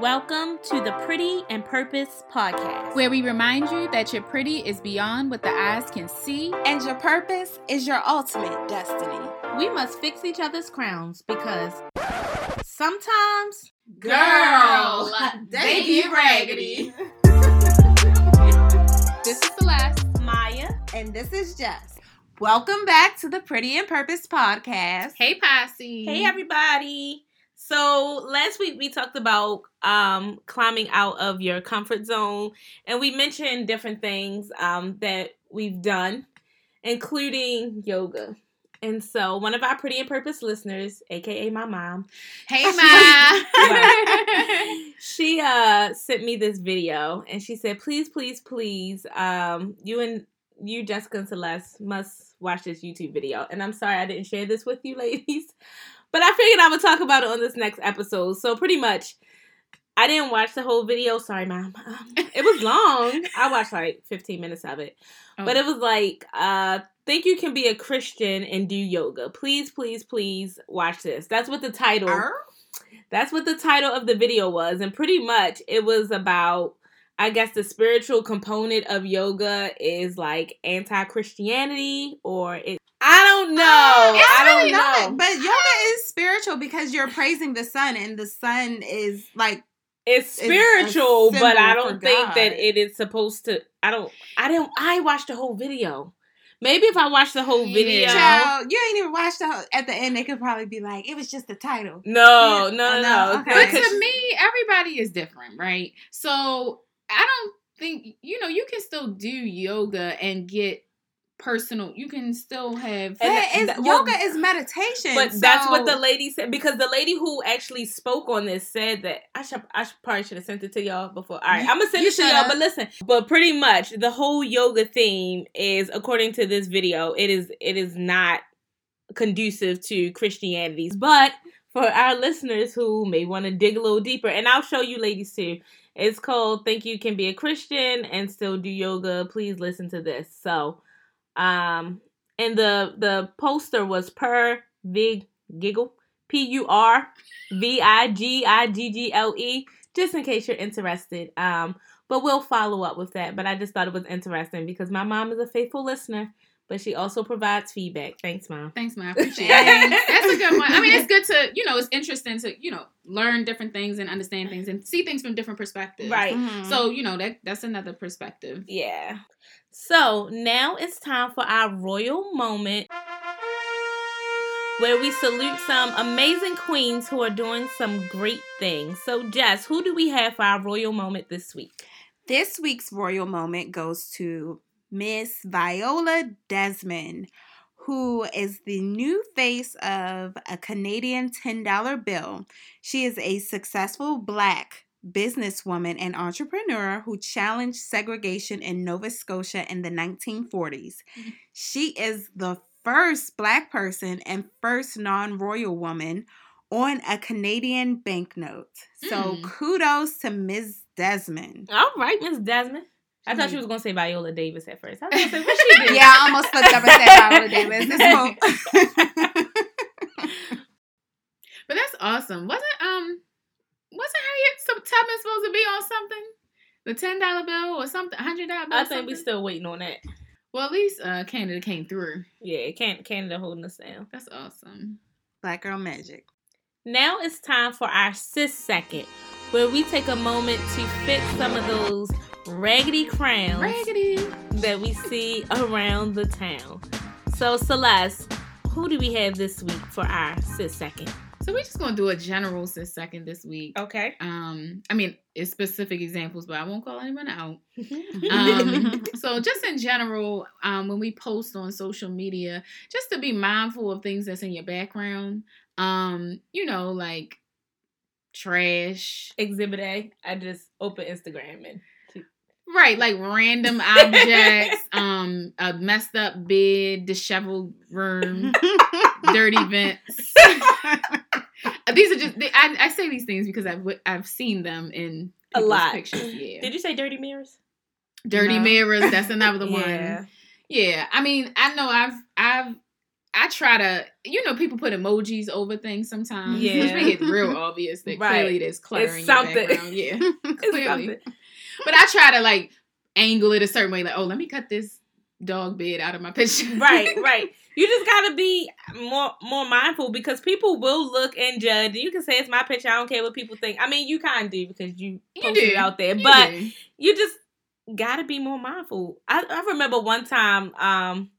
Welcome to the Pretty and Purpose podcast. where we remind you that your pretty is beyond what the eyes can see. And your purpose is your ultimate destiny. we must fix each other's crowns because sometimes Girl, they get raggedy. This is Celeste. Maya. And this is Jess. Welcome back to the Pretty and Purpose podcast. Hey, Posse. Hey everybody. So last week we talked about um climbing out of your comfort zone and we mentioned different things um that we've done including yoga. And so one of our pretty and purpose listeners, aka my mom, Hey, Ma. she uh sent me this video and she said, please, please, please, um, you and you, Jessica and Celeste, must watch this YouTube video. And I'm sorry I didn't share this with you ladies. But I figured I would talk about it on this next episode. So pretty much I didn't watch the whole video. Sorry, mom. Um, it was long. I watched like 15 minutes of it. But it was like, uh, think you can be a Christian and do yoga. Please, please, please watch this. That's what the title that's what the title of the video was. And pretty much it was about, I guess, the spiritual component of yoga is like anti Christianity or it. I don't know. Oh, it's I don't really not, know. But yoga is spiritual because you're praising the sun, and the sun is like it's a spiritual, but I don't think that it is supposed to. I don't. I didn't. I watched the whole video. Maybe if I watched the whole video. Yeah. child. You ain't even watched the whole, at the end. They could probably be like, it was just the title. No, Yeah, no, I no, no. okay. But to me, everybody is different, right? So I don't think, you know, you can still do yoga and get personal. You can still have. And it's, that- well, yoga is meditation. But that's what the lady said because the lady who actually spoke on this said that I should I should, probably should have sent it to y'all before. All right, You- I'm gonna send it to y'all. shoulda. But listen, but pretty much the whole yoga theme is, according to this video, it is it is not conducive to Christianity. But for our listeners who may want to dig a little deeper, and I'll show you ladies too. It's called "Think You Can Be a Christian and Still Do Yoga." Please listen to this. So, um, and the the poster was per Vig Giggle P U R V I G I G G L E. Just in case you're interested, um, but we'll follow up with that. But I just thought it was interesting because my mom is a faithful listener, but she also provides feedback. Thanks, mom. Thanks, mom. I appreciate it. That's a good one. I mean, it's good to, you know, it's interesting to, you know, learn different things and understand things and see things from different perspectives. Right. Mhm. So, you know, that that's another perspective. Yeah. So now it's time for our royal moment where we salute some amazing queens who are doing some great things. So, Jess, who do we have for our royal moment this week? This week's royal moment goes to Miss Viola Desmond, who is the new face of a Canadian $10 bill. She is a successful black businesswoman and entrepreneur who challenged segregation in Nova Scotia in the 1940s. Mhm. She is the first black person and first non royal woman on a Canadian banknote. So Mm. kudos to Ms. Desmond. All right, Ms. Desmond. I thought she was going to say Viola Davis at first. I was to say, what she did? Yeah, I almost flipped up and said Viola Davis. It's cool. But that's awesome. Wasn't um wasn't Harriet some Tubman supposed to be on something? The ten dollar bill or something, hundred dollar bill. I think we're still waiting on that. Well, at least uh Canada came through. Yeah, can Canada holding us down. That's awesome. Black girl magic. Now it's time for our sis second, where we take a moment to fix some of those raggedy crowns Raggedy. that we see around the town. So, Celeste, who do we have this week for our sis second? So we're just gonna do a general sis second this week. Okay. Um, I mean, it's specific examples, but I won't call anyone out. Um, so just in general, um, when we post on social media, just to be mindful of things that's in your background. Um, you know, like trash, Exhibit A. I just open Instagram and right? Like random objects, um, a messed up bed, disheveled room, dirty vents. These are just they, I, I say these things because I've I've seen them in A people's lot. pictures. Yeah, Did you say dirty mirrors? dirty No. mirrors. That's another one. Yeah. Yeah, I mean, I know I've I've I try to, you know, people put emojis over things sometimes. Yeah. Which make it real obvious that Right. clearly there's clutter It's in your something. background. Yeah. It's clearly. something. But I try to like angle it a certain way, like, oh, let me cut this dog bed out of my picture. right, right. You just gotta be more more mindful because people will look and judge. And you can say it's my picture. I don't care what people think. I mean, you kind of do because you You post it out there, You but do. you just gotta be more mindful. I, I remember one time um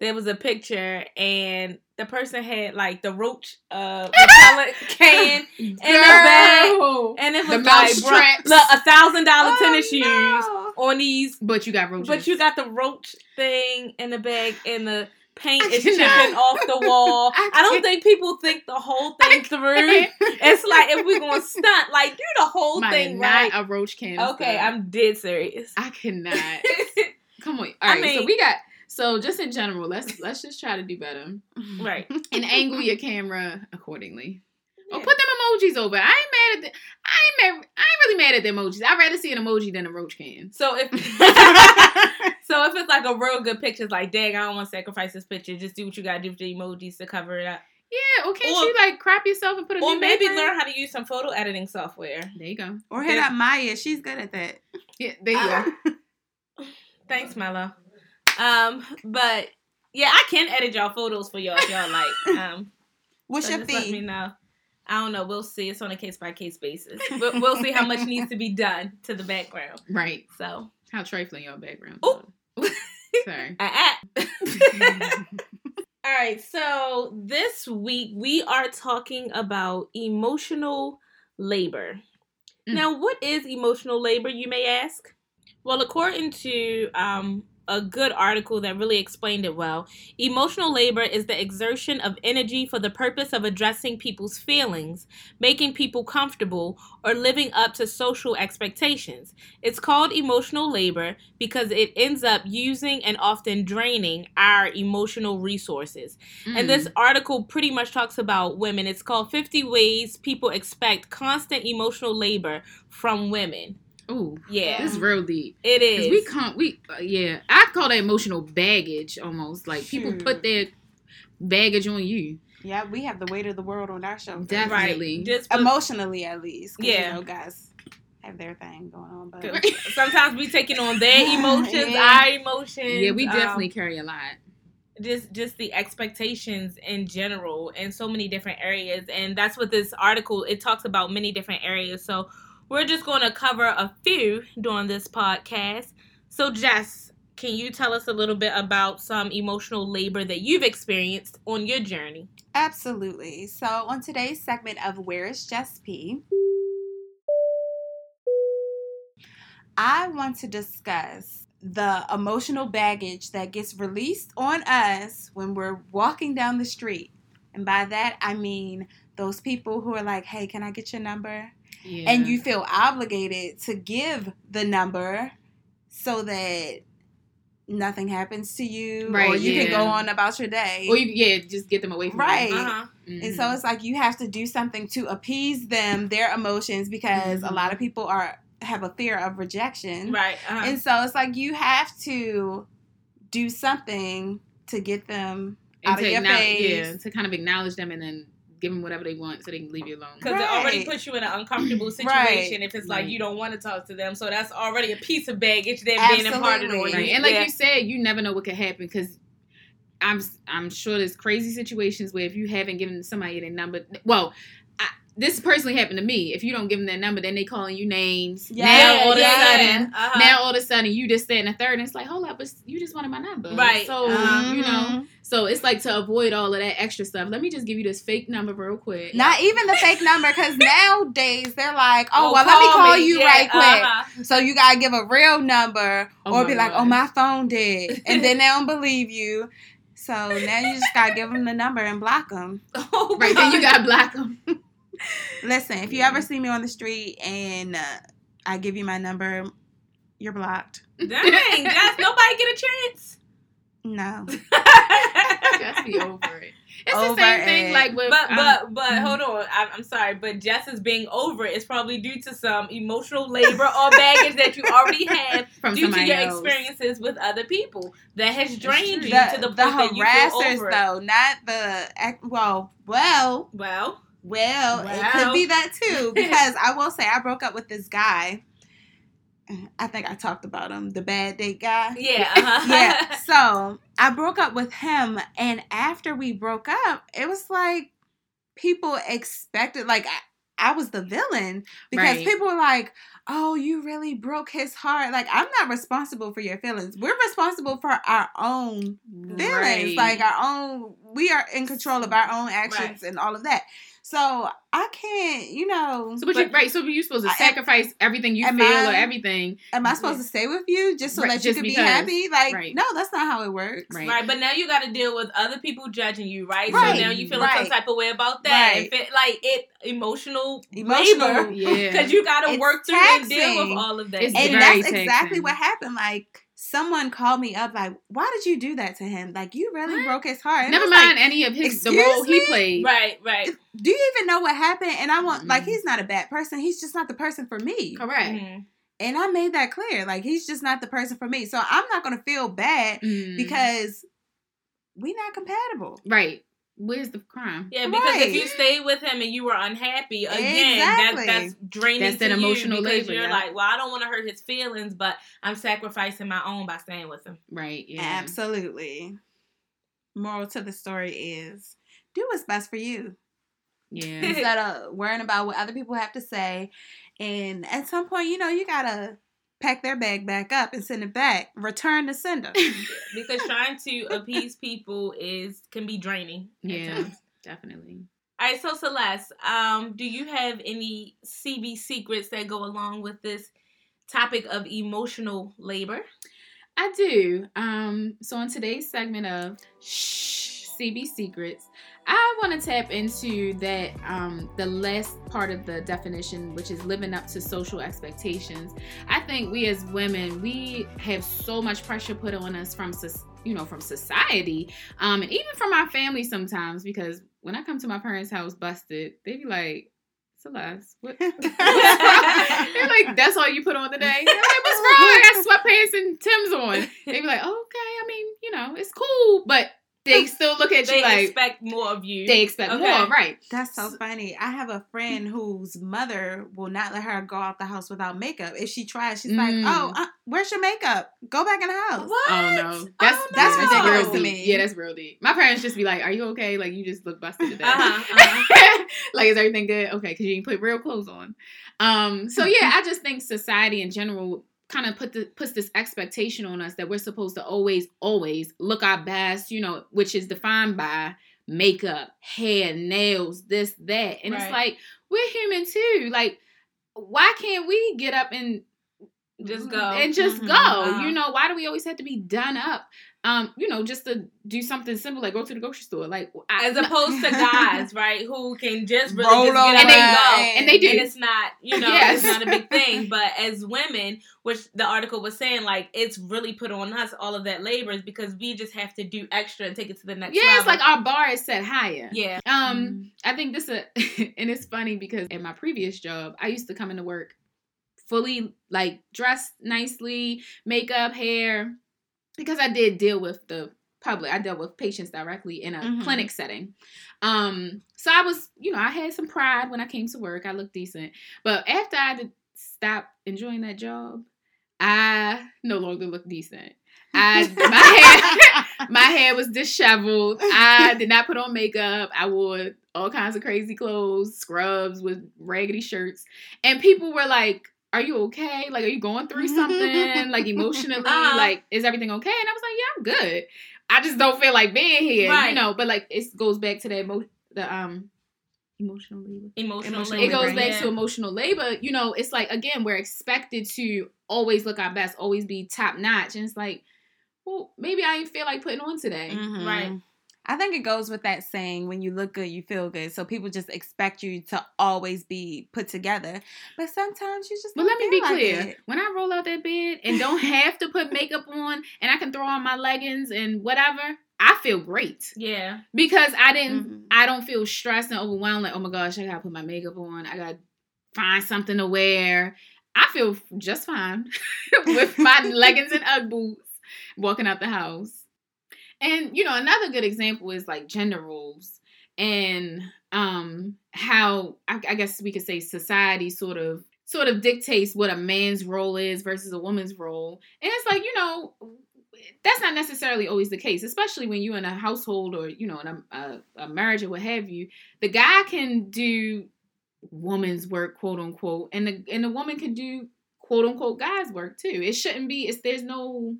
there was a picture and the person had like the roach uh repellent can in the bag and it The was mouse like bro, look a thousand dollar Oh, tennis shoes no. on these But you got roaches. but you got the roach thing in the bag and the paint is chipping off the wall. I I, don't think people think the whole thing through. It's like if we're gonna stunt, like do the whole My, thing not right. a roach can. Okay, I'm dead serious. I cannot. Come on. All I right. so we got. So just in general, let's let's just try to do better right. and angle your camera accordingly. Or put them emojis over. I ain't mad at the. I ain't mad. I ain't really mad at the emojis. I'd rather see an emoji than a roach can. So if so if it's like a real good picture, it's like, dang, I don't want to sacrifice this picture. Just do what you gotta do with the emojis to cover it up. Yeah. Or can't Or- you like crop yourself and put a Or new maybe learn how to use some photo editing software. There you go. or hit up Maya. She's good at that. Yeah. There you go. Thanks, Mello. Um, but yeah, I can edit y'all photos for y'all if y'all like. Um, What's so your just let me fee? know. I don't know. We'll see. It's on a case by case basis. But we'll see how much needs to be done to the background. Right. So, How trifling your background. Ooh. Sorry. ah. all right. So this week we are talking about emotional labor. Mm. Now, what is emotional labor? You may ask. Well, according to um, a good article that really explained it well, emotional labor is the exertion of energy for the purpose of addressing people's feelings, making people comfortable, or living up to social expectations. It's called emotional labor because it ends up using and often draining our emotional resources. And this Mm. article pretty much talks about women. It's called 50 Ways People Expect Constant Emotional Labor from Women. Ooh. Yeah. This is real deep. It is. we can't. We uh, yeah. I call that emotional baggage almost. Like people Shoot. put their baggage on you. Yeah, we have the weight of the world on our shoulders. Definitely. right. Just put- Emotionally, at least. Yeah. You know, guys have their thing going on. But sometimes we taking on their emotions, Yeah. our emotions. Yeah, we um, definitely carry a lot. just just the expectations in general in so many different areas and that's what this article it talks about many different areas so we're just going to cover a few during this podcast so jess can you tell us a little bit about some emotional labor that you've experienced on your journey Absolutely. So, on today's segment of Where is Jess P, I want to discuss the emotional baggage that gets released on us when we're walking down the street. And by that, I mean those people who are like, hey, can I get your number? Yeah. And you feel obligated to give the number so that nothing happens to you or Right, you can go on about your day. or you yeah, just get them away from Right. you. uh-huh And so it's like you have to do something to appease them, their emotions, because a Mhm. lot of people are have a fear of rejection. right uh-huh. And so it's like you have to do something to get them and out of to your acknowledge- face. yeah, to kind of acknowledge them and then give them whatever they want so they can leave you alone. because it already Right. puts you in an uncomfortable situation Right. if it's like Right. you don't want to talk to them so that's already a piece of baggage that being imparted on Absolutely. you Right. And like Yeah. you said, you never know what could happen because I'm I'm sure there's crazy situations where if you haven't given somebody their number, well, I, this personally happened to me. If you don't give them that number, then they calling you names. Yeah, now all of a sudden, Uh-huh. now all of a sudden you just stand a third, and it's like, hold up, but you just wanted my number, Right. So Uh-huh. you know, so it's like to avoid all of that extra stuff. Let me just give you this fake number real quick. Not even the fake number, because nowadays they're like, oh, Oh, well, let me call me. you Yeah, right quick. uh-huh. So you gotta give a real number, Oh or be like, "Oh, my phone did," and then they don't believe you. So now you just gotta give them the number and block them. Oh, Right then, you got to block them. Listen, if you ever see me on the street and uh, I give you my number, you're blocked. Dang, Jess, nobody get a chance. No. Just be over it. It's Over the same thing it. like with But um, but but mhm. hold on, I'm, I'm sorry, but Jess is being over it is probably due to some emotional labor or baggage that you already have from due to your else. experiences with other people that has drained you The, to the the point that you feel harassers, over it. though, not the ac- well, well, Well, it could be that too. Because I will say, I broke up with this guy. I think I talked about him, the bad date guy. yeah, uh-huh. yeah. So I broke up with him, and after we broke up, it was like people expected, like I, I was the villain because Right. people were like, "Oh, you really broke his heart." Like I'm not responsible for your feelings. We're responsible for our own feelings, Right. like our own. We are in control of our own actions and all of that. So I can't, you know. So, but, you, But- right? So, you supposed to I- sacrifice everything you am feel I- or everything, Am I supposed to stay with you just so Right, that you just can be happy? Like, Right. no, that's not how it works. Right. Right, but now you got to deal with other people judging you, right? Right, So now you feeling some right. type of way about that. Right. If it, like it, emotional, Emotional, labor, yeah. because you got to work through and deal with all of that. It's and that's taxing. exactly what happened. Like someone called me up, like, "Why did you do that to him? Like, you really What? broke his heart." And Never mind like, any of his the "Excuse role he played. right, right. do you even know what happened? And I want like Mm-mm. he's not a bad person. He's just not the person for me. Correct. Mhm. And I made that clear. Like he's just not the person for me. So I'm not gonna feel bad Mm. because we're not compatible. right. Where's the crime? Yeah, because if you stayed with him and you were unhappy, again, Exactly. that, that's draining That's to that you emotional because labor, you're yeah. like, well, I don't want to hurt his feelings, but I'm sacrificing my own by staying with him. Right. Yeah. Absolutely. Moral to the story is do what's best for you. Yeah. instead of worrying about what other people have to say. And at some point, you know, you gotta pack their bag back up and send it back. Return to sender. because trying to appease people is can be draining. Yeah. Definitely. All right, so Celeste, um, do you have any CB secrets that go along with this topic of emotional labor? I do. Um, so in today's segment of Shh, CB Secrets, I want to tap into that um, the last part of the definition, which is living up to social expectations. I think we as women, we have so much pressure put on us from you know from society, um, and even from our family sometimes. Because when I come to my parents' house busted, they be like. Celeste, what, what's wrong? They're like, that's all you put on today. Like, what's wrong? I got sweatpants and Tim's on. They be like, okay, I mean, you know, it's cool, but they still look at They you like expect more of you. they expect Okay. more, right? That's so funny. I have a friend whose mother will not let her go out the house without makeup. If she tries, she's like, Mm. "Oh, uh, where's your makeup? Go back in the house." What? Oh no, that's Oh, that's yeah, ridiculous to me. Yeah, that's real deep. My parents just be like, "Are you okay? Like you just look busted today." Uh-huh, uh-huh. like is everything good? Okay, because you didn't put real clothes on. Um, so yeah, I just think society in general kind of put the puts this expectation on us that we're supposed to always, always look our best, you know, which is defined by makeup, hair, nails, this, that. And it's like, we're human too. Like, why can't we get up and Just go. and just Mhm. go? Uh-huh. You know, why do we always have to be done up? Um, you know, just to do something simple like go to the grocery store. Like I, As opposed to guys, right, who can just really Roll just get up And they- go. and they do. And it's not, you know, Yes. it's not a big thing. But as women, which the article was saying, like, it's really put on us all of that labor is because we just have to do extra and take it to the next yeah, level. it's like our bar is set higher. yeah. Um, I think this, uh, and it's funny because at my previous job, I used to come into work fully like dressed nicely, makeup, hair, because I did deal with the public. I dealt with patients directly in a Mhm. clinic setting. Um, so I was, you know, I had some pride when I came to work. I looked decent, but after I did stop enjoying that job, I no longer looked decent. I my hair my hair was disheveled. I did not put on makeup. I wore all kinds of crazy clothes, scrubs with raggedy shirts. And people were like, Are you okay? Like, are you going through something? like emotionally? Uh-huh. Like, is everything okay? And I was like, Yeah, I'm good. I just don't feel like being here. Right. You know, but like it goes back to the emo- the um emotional labor Emotional, Emotional it goes back yeah. to emotional labor. You know, it's like again, we're expected to always look our best, always be top notch, and it's like, well, maybe I ain't feel like putting on today. Mhm. Right. I think it goes with that saying when you look good, you feel good. So people just expect you to always be put together. But sometimes you just But let me be like clear. it. When I roll out that bed and don't have to put makeup on and I can throw on my leggings and whatever, I feel great. Yeah. Because I didn't Mhm. I don't feel stressed and overwhelmed like, oh my gosh, I gotta put my makeup on. I gotta find something to wear. I feel just fine with my leggings and Ugg boots walking out the house. And you know, another good example is like gender roles and um how I, I guess we could say society sort of sort of dictates what a man's role is versus a woman's role. And it's like, you know, that's not necessarily always the case, especially when you're in a household or, you know, in a, a, a marriage or what have you. The guy can do woman's work, quote unquote, and the and the woman can do quote unquote guy's work too. It shouldn't be it's there's no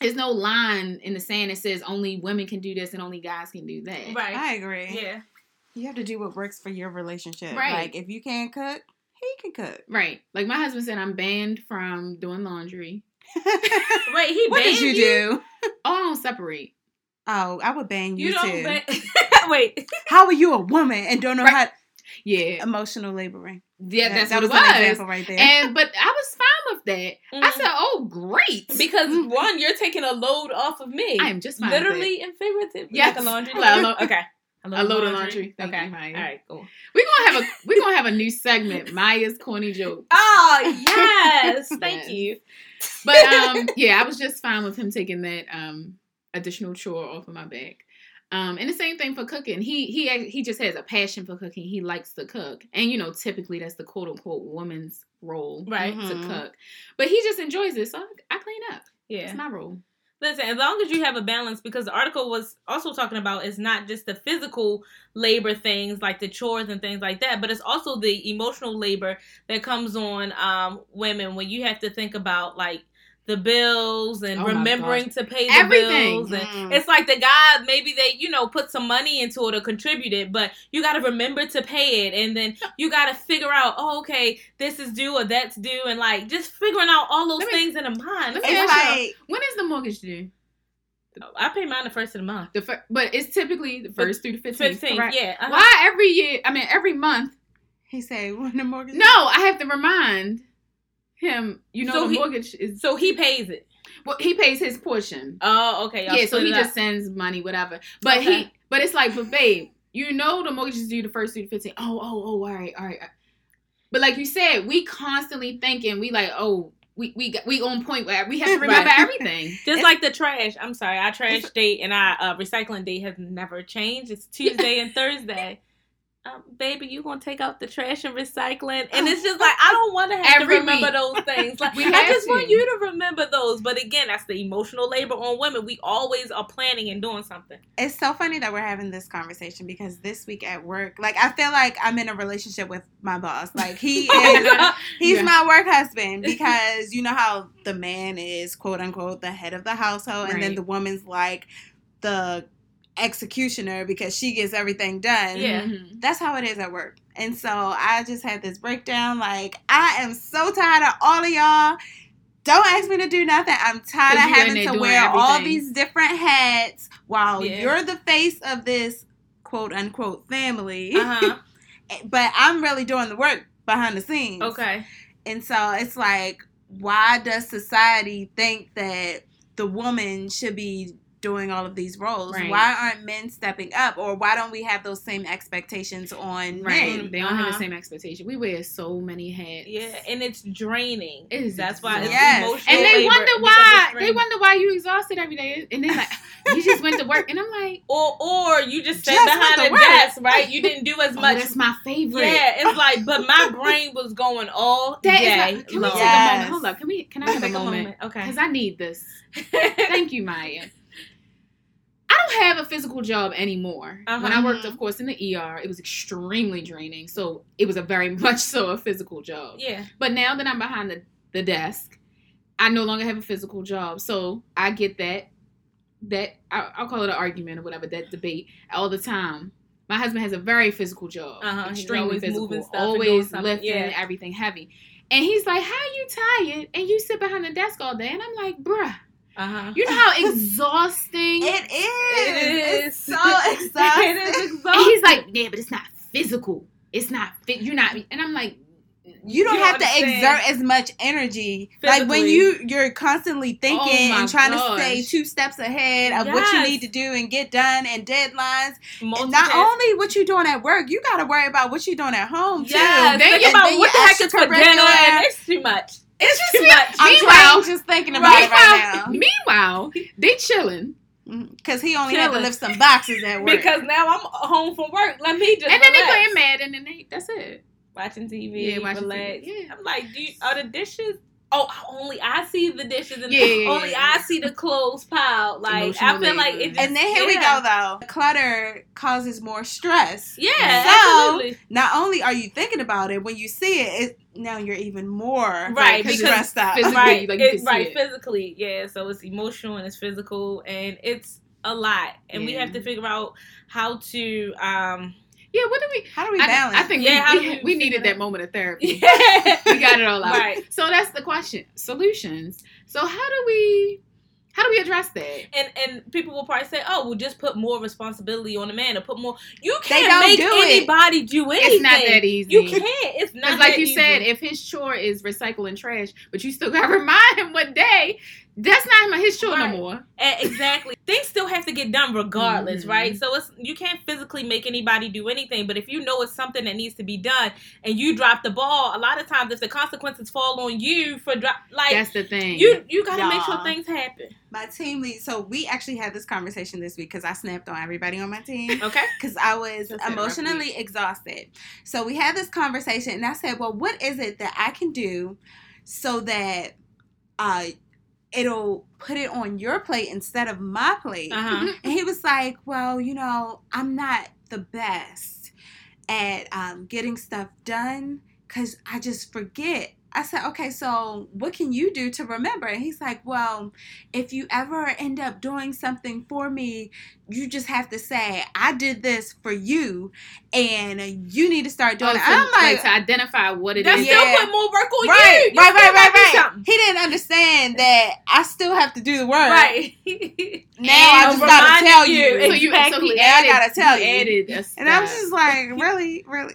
there's no line in the sand that says only women can do this and only guys can do that. Right. I agree. Yeah. You have to do what works for your relationship. Right. Like if you can't cook, he can cook. Right. Like my husband said I'm banned from doing laundry. Wait, he what did banned you, do? Oh, I don't separate. Oh, I would ban you, You don't too. ban- Wait. How are you a woman and don't know Right. how Yeah. emotional laboring? Yeah, That- that's that what was an it was. example right there. And but I was with that. I Mhm. said, "Oh, great!" Because one, you're taking a load off of me. I am just literally and figuratively. Yes. Like a laundry. Like a load? okay. A load of laundry. Thank okay. you, Maya. All right. Cool. We're gonna have a we're gonna have a new segment, Maya's corny joke. Oh yes, thank Yes. you. But um, yeah, I was just fine with him taking that um additional chore off of my back. Um, and the same thing for cooking. He he he just has a passion for cooking. He likes to cook, and you know, typically that's the quote unquote woman's role, Right. Mhm. To cook. But he just enjoys it, so I, I clean up. Yeah. It's my role. Listen, as long as you have a balance, because the article was also talking about it's not just the physical labor things like the chores and things like that, but it's also the emotional labor that comes on um, women when you have to think about like the bills and Oh remembering to pay the Everything. bills. And Mm. it's like the guy maybe they you know put some money into it or contributed, but you got to remember to pay it, and then you got to figure out, oh, okay, this is due or that's due, and like just figuring out all those me- things in a mind. let me it's ask like When is the mortgage due? I pay mine the first of the month. The fir- but it's typically the first through the fifteenth. Fifteen, correct? yeah. uh-huh. Why every year? I mean, every month. he said when the mortgage. No, I have to remind him. You know, So the he- mortgage is. So he pays it. Well, he pays his portion. Oh, okay. y'all yeah, so he it just sends money, whatever. But Okay. he, but it's like, but babe, you know the mortgage is due the first through the fifteenth. Oh, oh, oh, all right, all right. But like you said, we constantly thinking we like, oh, we we got- we on point where we have to remember Right. everything. just like the trash. I'm sorry, our trash date and our uh, recycling date has never changed. It's Tuesday and Thursday. Um, baby, you gonna take out the trash and recycling, and it's just like I don't want to have Every to remember week. those things. Like We I just to. want you to remember those. But again, that's the emotional labor on women. We always are planning and doing something. It's so funny that we're having this conversation because this week at work, like I feel like I'm in a relationship with my boss. Like he is he's Yeah. my work husband because you know how the man is quote unquote the head of the household and then the woman's like the executioner because she gets everything done. Yeah. Mhm. That's how it is at work. And so I just had this breakdown like I am so tired of all of y'all. Don't ask me to do nothing. I'm tired of having to doing wear all these different hats while Yeah. you're the face of this quote unquote family. Uh huh. But I'm really doing the work behind the scenes. Okay. And so it's like, why does society think that the woman should be doing all of these roles? Right. Why aren't men stepping up? Or why don't we have those same expectations on Right. men? They don't have Uh-huh. the same expectation. We wear so many hats. Yeah, and it's draining. It is That's why it's Yes. emotional. And they labor wonder why. They wonder why you exhausted every day. And they're like, you just went to work. And I'm like, Or or you just sat Just behind went the work. desk, right? You didn't do as oh, much. that's my favorite. yeah, it's like, but my brain was going all That is day. my, can we long. take a moment? Hold up. Can we? Can I have a take a moment? moment. Okay. Because I need this. Thank you, Maya. Don't have a physical job anymore. Uh-huh. When I worked, of course, in the ER, it was extremely draining. So it was a very much so a physical job. yeah. But now that I'm behind the, the desk, I no longer have a physical job. So I get that that I, I'll call it an argument or whatever, that debate all the time. My husband has a very physical job, Uh-huh. He's extremely always physical, stuff always lifting Yeah. everything heavy. And he's like, "How you tired and you sit behind the desk all day?" And I'm like, "Bruh, Uh-huh. You know how exhausting It is. It It's so exhausting. it is And exhausting. he's like, yeah, but it's not physical. It's not fit. You're not. And I'm like, you don't You have to exert as much energy. Like when you you're constantly thinking Oh and trying to stay two steps ahead of what you need to do and get done and deadlines. And not only what you're doing at work, you got to worry about what you're doing at home too. Yes, Then think about what the heck is for dinner, extracurricular- and it's too much. It's just too me- much. I'm Meanwhile, just thinking about it right now. meanwhile, they chilling, mm, Because he only had to lift some boxes at work. Because now I'm home from work. Let me just and then they relax. playing Madden, and then they that's it. watching TV, Yeah, watching relax. TV, yeah. I'm like, do you, are the dishes? Oh, only I see the dishes, and Yeah, yeah, yeah, only yeah. I see the clothes piled. Like I feel like it. Just, and then here we go though. Clutter causes more stress. Yeah, So, absolutely. Not only are you thinking about it, when you see it, it now you're even more Right, because because stressed out. physically- right, like, you it- right, it. physically, yeah. So it's emotional and it's physical, and it's a lot, and we have to figure out how to. um Yeah, what do we? How do we balance? I think Yeah, we, we, we we needed that moment of therapy. Yeah, we got it all out. Right. So that's the question. Solutions. So how do we how do we address that? and and people will probably say, "Oh, well, just put more responsibility on the man, or put more." You can't don't make do it. anybody do anything. It's not that easy. You can't. It's not Because like you easy. said, if his chore is recycling trash, but you still gotta remind him what day, that's not his chore Right. no more. Exactly. Things still have to get done regardless, Mhm. right? So it's you can't physically make anybody do anything, but if you know it's something that needs to be done and you drop the ball, a lot of times if the consequences fall on you for drop, like That's the thing. you you got to make sure things happen. my team lead. So we actually had this conversation this week because I snapped on everybody on my team. Okay. because I was That's emotionally exhausted. So we had this conversation, and I said, "Well, what is it that I can do so that uh, it'll put it on your plate instead of my plate?" Uh huh. And he was like, "Well, you know, I'm not the best at um, getting stuff done because I just forget." I said, "Okay, so what can you do to remember?" And he's like, "Well, if you ever end up doing something for me, you just have to say, I did this for you, and you need to start doing Oh, it." so, I'm like, like, to identify what it That's is. Yeah. still put more work on right, you. You right, right, right, right. He didn't understand that I still have to do the work. Right. Now I just gotta tell you. you. So you, so Exactly. he Now I gotta tell you. added And I'm just like, really, really,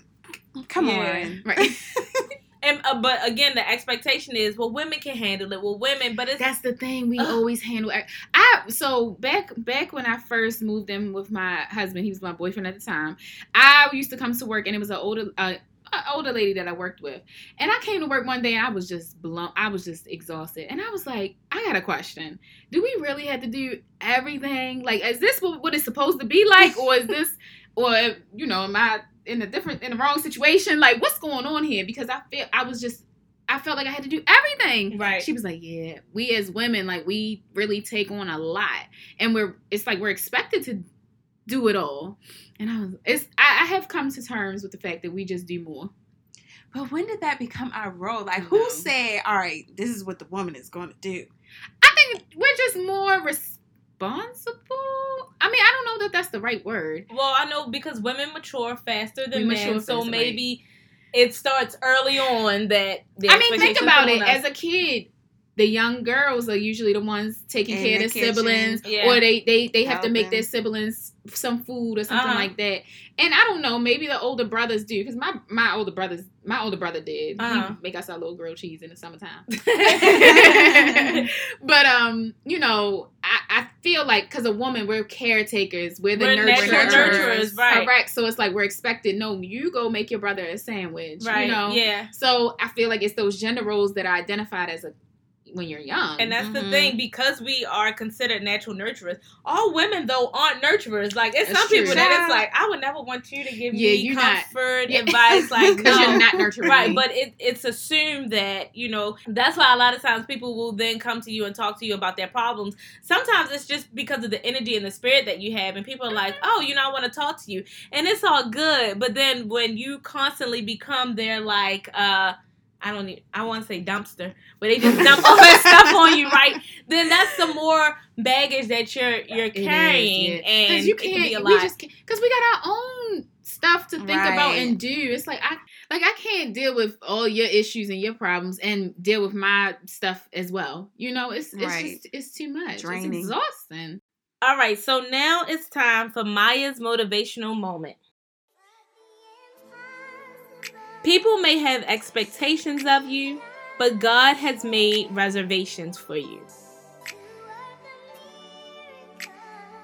come Yeah. on. right. And uh, but again, the expectation is, well, women can handle it. Well, women, but it's That's the thing we Ugh. always handle. I so back back when I first moved in with my husband, he was my boyfriend at the time. I used to come to work, and it was an older uh, a older lady that I worked with, and I came to work one day, and I was just blown. I was just exhausted, and I was like, I got a question: Do we really have to do everything? Like, is this what, what it's supposed to be like, or is this, or you know, am I in a different in the wrong situation? Like, what's going on here? Because I feel I was just. I felt like I had to do everything. right. She was like, "Yeah, we as women, like, we really take on a lot, and we're it's like we're expected to do it all." And I was, it's I, I have come to terms with the fact that we just do more. But when did that become our role? Like, who said, all right, this is what the woman is going to do? I think we're just more responsible. I mean, I don't know that that's the right word. Well, I know because women mature faster than We men, so faster, right. maybe it starts early on that. I mean, think about it. on As a kid, the young girls are usually the ones taking In care the of their kitchen. siblings, Yeah. or they they they have to make their siblings some food or something Uh-huh. like that. And I don't know, maybe the older brothers do because my my older brothers my older brother did. Uh-huh. Make us our little grilled cheese in the summertime. but um, you know, I, I feel like because a woman, we're caretakers, we're the We're nurturers, nurturers, right. Correct. So it's like we're expected. No, you go make your brother a sandwich. right? You know. Yeah. So I feel like it's those gender roles that are identified as a when you're young. And that's the Mhm. thing because we are considered natural nurturers. All women though aren't nurturers. Like it's That's some people true. that it's like I would never want you to give Yeah, me you're not- comfort, Yeah. advice, like because no. you're not nurturing. Right, me. but it, it's assumed that, you know, that's why a lot of times people will then come to you and talk to you about their problems. Sometimes it's just because of the energy and the spirit that you have, and people are like, oh, you know, I want to talk to you. And it's all good. But then when you constantly become their, like, uh, I don't need, I want to say dumpster, but they just dump all that stuff on you, right? Then that's some more baggage that you're you're is, carrying, yeah. and you it can can't. be a we lot. just because we got our own stuff to think about and do. It's like I like I can't deal with all your issues and your problems and deal with my stuff as well. You know, it's it's Right. just it's too much. Draining. It's exhausting. All right, so now it's time for Maya's motivational moment. People may have expectations of you, but God has made reservations for you.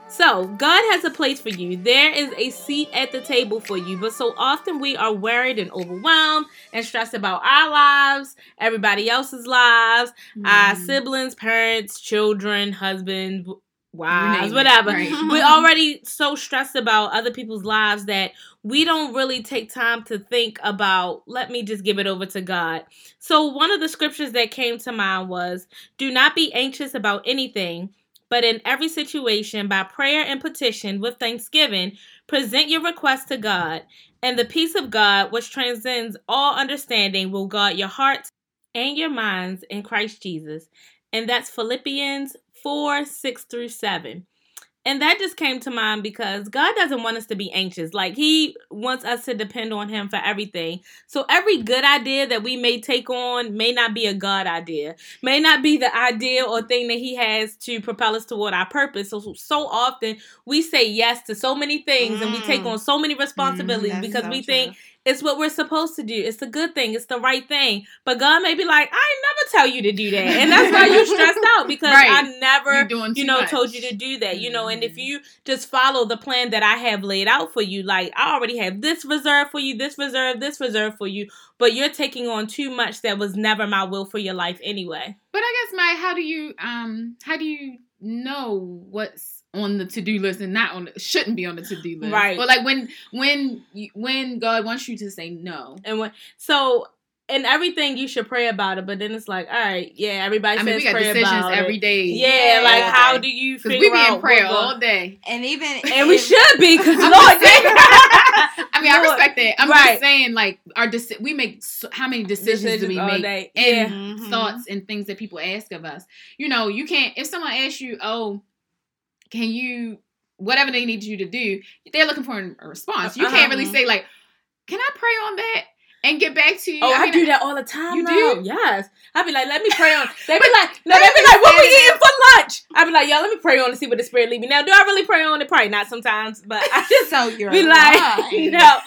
So, God has a place for you. There is a seat at the table for you. But so often we are worried and overwhelmed and stressed about our lives, everybody else's lives, our Mhm. siblings, parents, children, husbands, wives, whatever. right. We're already so stressed about other people's lives that we don't really take time to think about, let me just give it over to God. So, one of the scriptures that came to mind was Do not be anxious about anything, but in every situation, by prayer and petition with thanksgiving, present your request to God, and the peace of God, which transcends all understanding, will guard your hearts and your minds in Christ Jesus. And that's Philippians 4 6 through 7. And that just came to mind because God doesn't want us to be anxious. Like, He wants us to depend on Him for everything. So, every good idea that we may take on may not be a God idea, may not be the idea or thing that He has to propel us toward our purpose. So, so often we say yes to so many things and we take Mm. on so many responsibilities That's because so we true. think it's what we're supposed to do. It's the good thing. It's the right thing. But God may be like, I never tell you to do that. And that's why you're stressed out because Right. I never you know, much. told you to do that, you know, and if Mhm. you just follow the plan that I have laid out for you, like I already have this reserved for you, this reserved, this reserved for you, but you're taking on too much that was never my will for your life anyway. But I guess my how do you um how do you know what's on the to do list and not on the, shouldn't be on the to do list? Right. but like when when when God wants you to say no. And when so and everything you should pray about it, but then it's like, all right, yeah, everybody I says mean, we got pray decisions about every it. day. Yeah, Yeah. like how do you Because figure we be out in prayer all day. And even and we should be because I'm Lord, saying- I mean, I respect that. I'm Right. just saying, like, our deci- we make so, how many decisions, do we all make? day. And Yeah. Mhm. thoughts and things that people ask of us. You know, you can't. If someone asks you, "Oh, can you?" Whatever they need you to do, they're looking for a response. You Uh-huh. can't really say like, "Can I pray on that?" And get back to you. Oh, I, mean, do that all the time. You now. do? Yes. I'd be like, let me pray on. They be like, no, I they be like, what we eating for lunch? I'd be like, yo, let me pray on and see what the spirit lead me. Now, do I really pray on it? Probably not sometimes, but I just so you're be like, lying. no.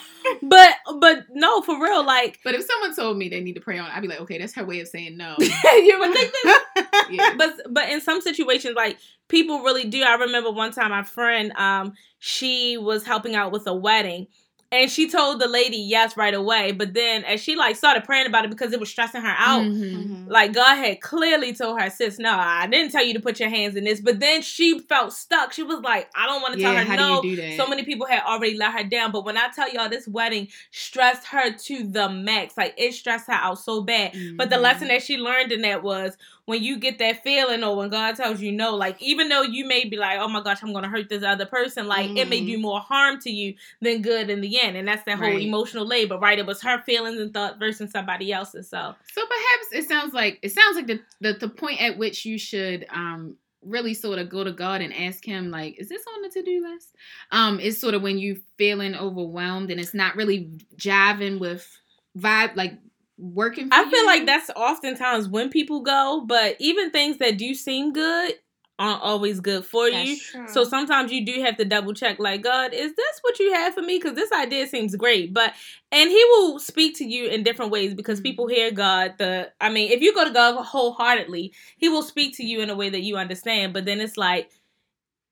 But but no, for real, like But if someone told me they need to pray on, I'd be like, okay, that's her way of saying no. you would think this Yeah. but but in some situations like people really do i remember one time my friend um she was helping out with a wedding and she told the lady yes right away but then as she like started praying about it because it was stressing her out Mhm. like God had clearly told her, sis, no, I didn't tell you to put your hands in this. But then she felt stuck. She was like, I don't want to Yeah, tell her how no. do you do that? So many people had already let her down. But when I tell y'all this wedding stressed her to the max. Like it stressed her out so bad. But the Mhm. lesson that she learned in that was when you get that feeling or when God tells you no, like even though you may be like, oh my gosh, I'm gonna hurt this other person, like it may do more harm to you than good in the end. And that's that whole Right. emotional labor, right? It was her feelings and thought versus somebody else's. So So perhaps it sounds like it sounds like the, the the point at which you should um really sort of go to God and ask him like is this on the to-do list? Um is sort of when you feeling overwhelmed and it's not really jiving with vibe like working for I feel you. like that's oftentimes when people go, but even things that do seem good aren't always good for you. True. So sometimes you do have to double check, like, God, is this what you have for me? Because this idea seems great. But and he will speak to you in different ways because mm-hmm. people hear God. The I mean, if you go to God wholeheartedly, he will speak to you in a way that you understand. But then it's like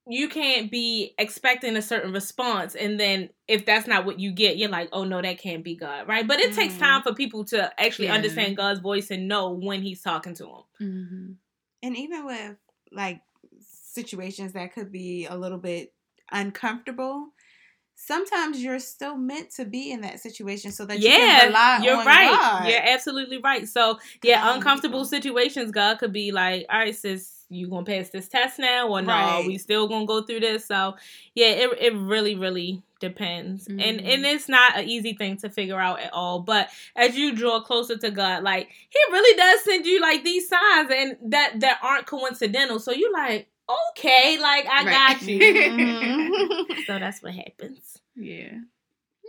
you can't be expecting a certain response and then if that's not what you get you're like oh no that can't be god right but it takes Mhm. time for people to actually Yeah. understand god's voice and know when he's talking to them Mhm. and even with like situations that could be a little bit uncomfortable sometimes you're still meant to be in that situation so that you can yeah rely you're on right God. you're absolutely right so yeah uncomfortable situations god could be like all right sis you gonna pass this test now or no Right. we still gonna go through this so yeah it, it really really depends and Mhm. and it's not an easy thing to figure out at all but as you draw closer to god like he really does send you like these signs and that that aren't coincidental so you like okay like i Right. got you Mhm. so that's what happens yeah.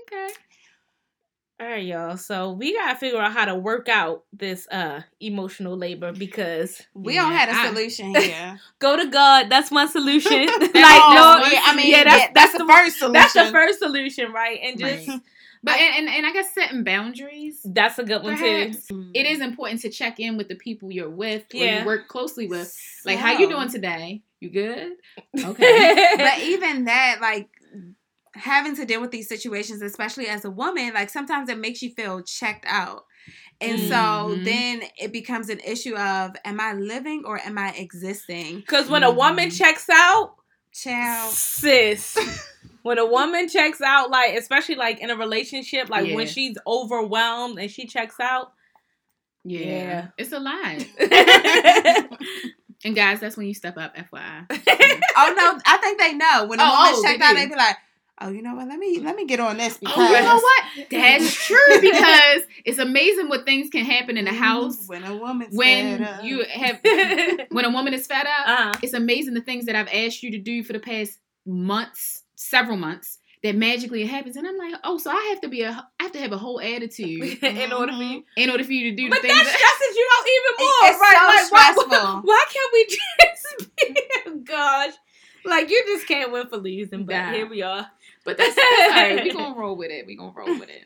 Okay. All right, y'all. So we gotta figure out how to work out this uh emotional labor because We Yeah, don't have a I- solution here. go to God. That's my solution. like no, yeah, I mean, yeah, yeah, that's that's, that's the the first solution. that's the first solution, right? And just Right. But and, and, and I guess setting boundaries. that's a good one too. It is important to check in with the people you're with or Yeah. you work closely with. Like, how you doing today? You good? Okay. but even that, like having to deal with these situations, especially as a woman, like sometimes it makes you feel checked out. And so Mhm. then it becomes an issue of am I living or am I existing? Because when a woman Mhm. checks out, Child. sis. when a woman checks out, like especially like in a relationship, like when she's overwhelmed and she checks out, Yeah. Yeah. It's a lie. And guys, that's when you step up, FYI. Oh no, I think they know. When a Oh, woman oh, checked they out, do. they be like, Oh, you know what? Let me let me get on this because Oh, you know what? That's true because it's amazing what things can happen in the house when a woman's when fed up. you have when a woman is fed up. uh-huh. It's amazing the things that I've asked you to do for the past months, several months, that magically happens, and I'm like, oh, so I have to be a, I have to have a whole attitude in order for you. in order for you to do But the that things. stresses you out even more, It's right? so like, why- stressful. Why, can't we just be? Gosh, like you just can't win for losing. But Nah. here we are. But that's, that's all right. We're gonna roll with it. We're gonna roll with it.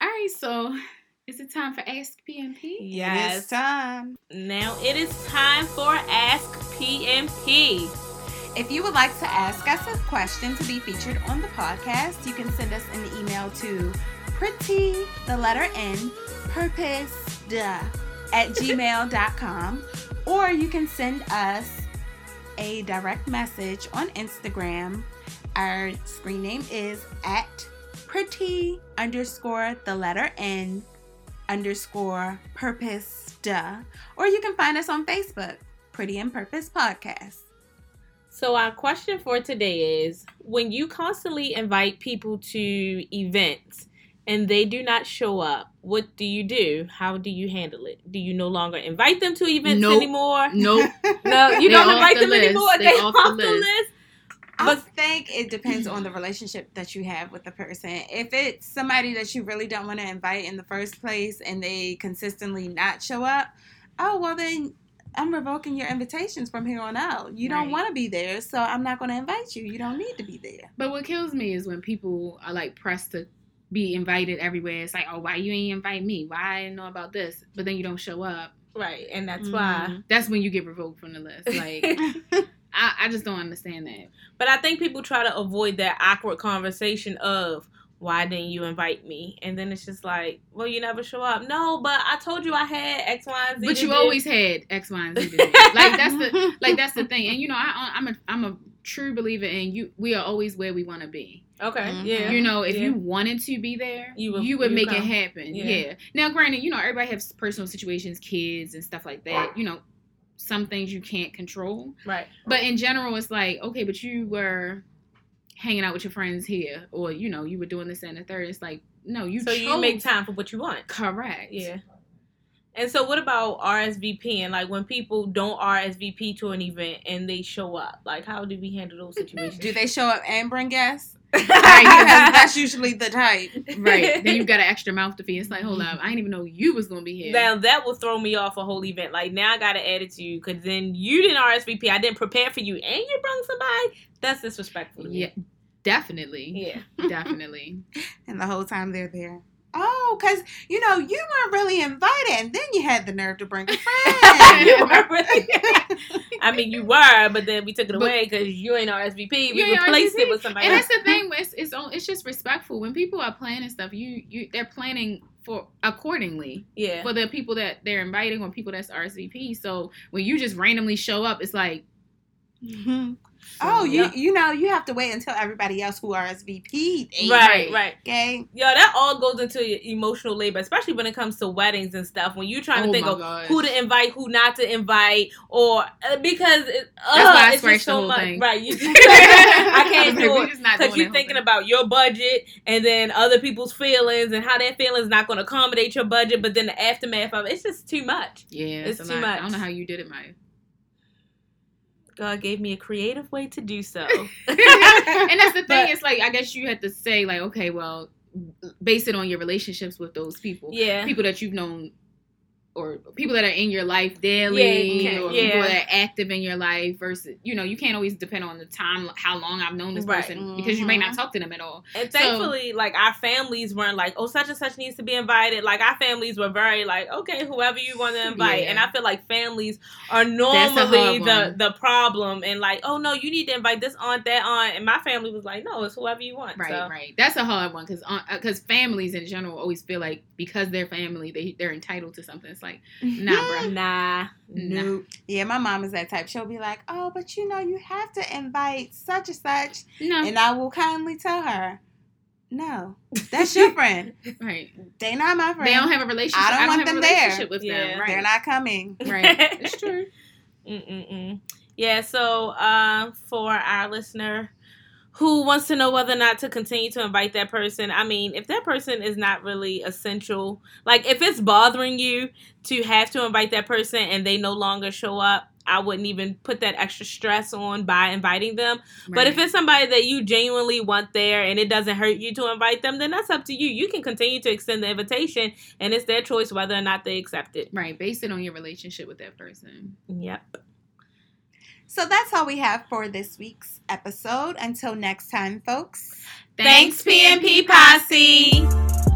All right, so is it time for Ask PNP? Yes. It's time. Now it is time for Ask PNP. If you would like to ask us a question to be featured on the podcast, you can send us an email to pretty, the letter N, purpose, duh, at gmail.com. Or you can send us a direct message on Instagram. Our screen name is at pretty underscore the letter N underscore purpose, duh. Or you can find us on Facebook, Pretty and Purpose Podcast. So our question for today is: When you constantly invite people to events and they do not show up, what do you do? How do you handle it? Do you no longer invite them to events Nope. anymore? Nope. No, you They don't invite the them list. anymore. They They, off off, the the list. list. I think it depends on the relationship that you have with the person. If it's somebody that you really don't want to invite in the first place and they consistently not show up, oh well then I'm revoking your invitations from here on out. You don't want to be there, so I'm not going to invite you. You don't need to be there. But what kills me is when people are like pressed to be invited everywhere. It's like, oh, why you ain't invite me? Why I didn't know about this? But then you don't show up. Right, and that's Mhm. why. That's when you get revoked from the list. Like, I, I just don't understand that. But I think people try to avoid that awkward conversation of why didn't you invite me? And then it's just like, well, you never show up. No, but I told you I had X, Y, and Z. But you do. always had X, Y, and Z. like that's the like that's the thing. And you know, I I'm a I'm a true believer in you. We are always where we want to be. okay. Mhm. Yeah, You know, if Yeah. you wanted to be there, You you would- would, you would make come. it happen. Yeah. Yeah. Now, granted, you know, everybody has personal situations, kids and stuff like that. You know, some things you can't control. right. But in general, it's like, okay, but you were hanging out with your friends here, or you know, you were doing this and the third. It's like, no, you So chose. you make time for what you want. correct. Yeah. And so, what about RSVP and like when people don't RSVP to an event and they show up? Like, how do we handle those situations? Do they show up and bring guests? Right, that's usually the type. Right. then you got an extra mouth to feed. It's like, hold up, I didn't even know you was gonna be here. Now that will throw me off a whole event. Like now I got to add it to you because then you didn't RSVP. I didn't prepare for you, and you brung somebody. That's disrespectful. To me. yeah, definitely, Yeah. definitely. And the whole time they're there. Oh, because, you know, you weren't really invited. And then you had the nerve to bring a friend. Really- I mean, you were, but then we took it But- away because you ain't RSVP. We You ain't replaced it with somebody And else. that's the thing. It's it's, it's just respectful when people are planning stuff. You you they're planning for accordingly Yeah. for the people that they're inviting or people that's RSVP. So when you just randomly show up, it's like, Mhm. Oh, you Yeah. you know, you have to wait until everybody else who RSVP'd. ain't, Right, right. Okay. Yo, that all goes into your emotional labor, especially when it comes to weddings and stuff. When you're trying to Oh think of gosh. who to invite, who not to invite, or uh, because it, uh, That's why it's just so much. thing. Right, you, I can't do it because you're thinking thing. about your budget and then other people's feelings and how their feelings not going to accommodate your budget. But then the aftermath of it, it's just too much. Yeah, It's it's, too a lot. I don't know how you did it, Maya. God gave me a creative way to do so. and that's the thing. But- it's like I guess you had to say like, okay, well, base it on your relationships with those people, yeah. people that you've known. Or people that are in your life daily, Yeah, or yeah. people that are active in your life, versus you know you can't always depend on the time, how long I've known this Right. person because you may not Mhm. talk to them at all. And So- thankfully, like our families weren't like, oh, such and such needs to be invited. Like our families were very like, okay, whoever you want to invite. Yeah. And I feel like families are normally the the problem. And like, oh no, you need to invite this aunt, that aunt. And my family was like, no, it's whoever you want. Right, So, right. That's a hard one because because families in general always feel like because they're family, they they're entitled to something. It's like nah, bruh. Nah, Nah. nope. Yeah, my mom is that type. She'll be like, "Oh, but you know, you have to invite such and such," no, and I will kindly tell her, "No, that's your friend. right. They not my friend. They don't have a relationship. I don't want have them a there. with Yeah. them. Right. They're not coming." Right. It's true. Mm-mm-mm. Yeah, so uh, for our listener who wants to know whether or not to continue to invite that person, I mean, if that person is not really essential, like if it's bothering you to have to invite that person and they no longer show up, I wouldn't even put that extra stress on by inviting them. But if it's somebody that you genuinely want there and it doesn't hurt you to invite them, then that's up to you. You can continue to extend the invitation and it's their choice whether or not they accept it. right, based it on your relationship with that person. Yep. So that's all we have for this week's episode. Until next time, folks. Thanks, PNP Posse.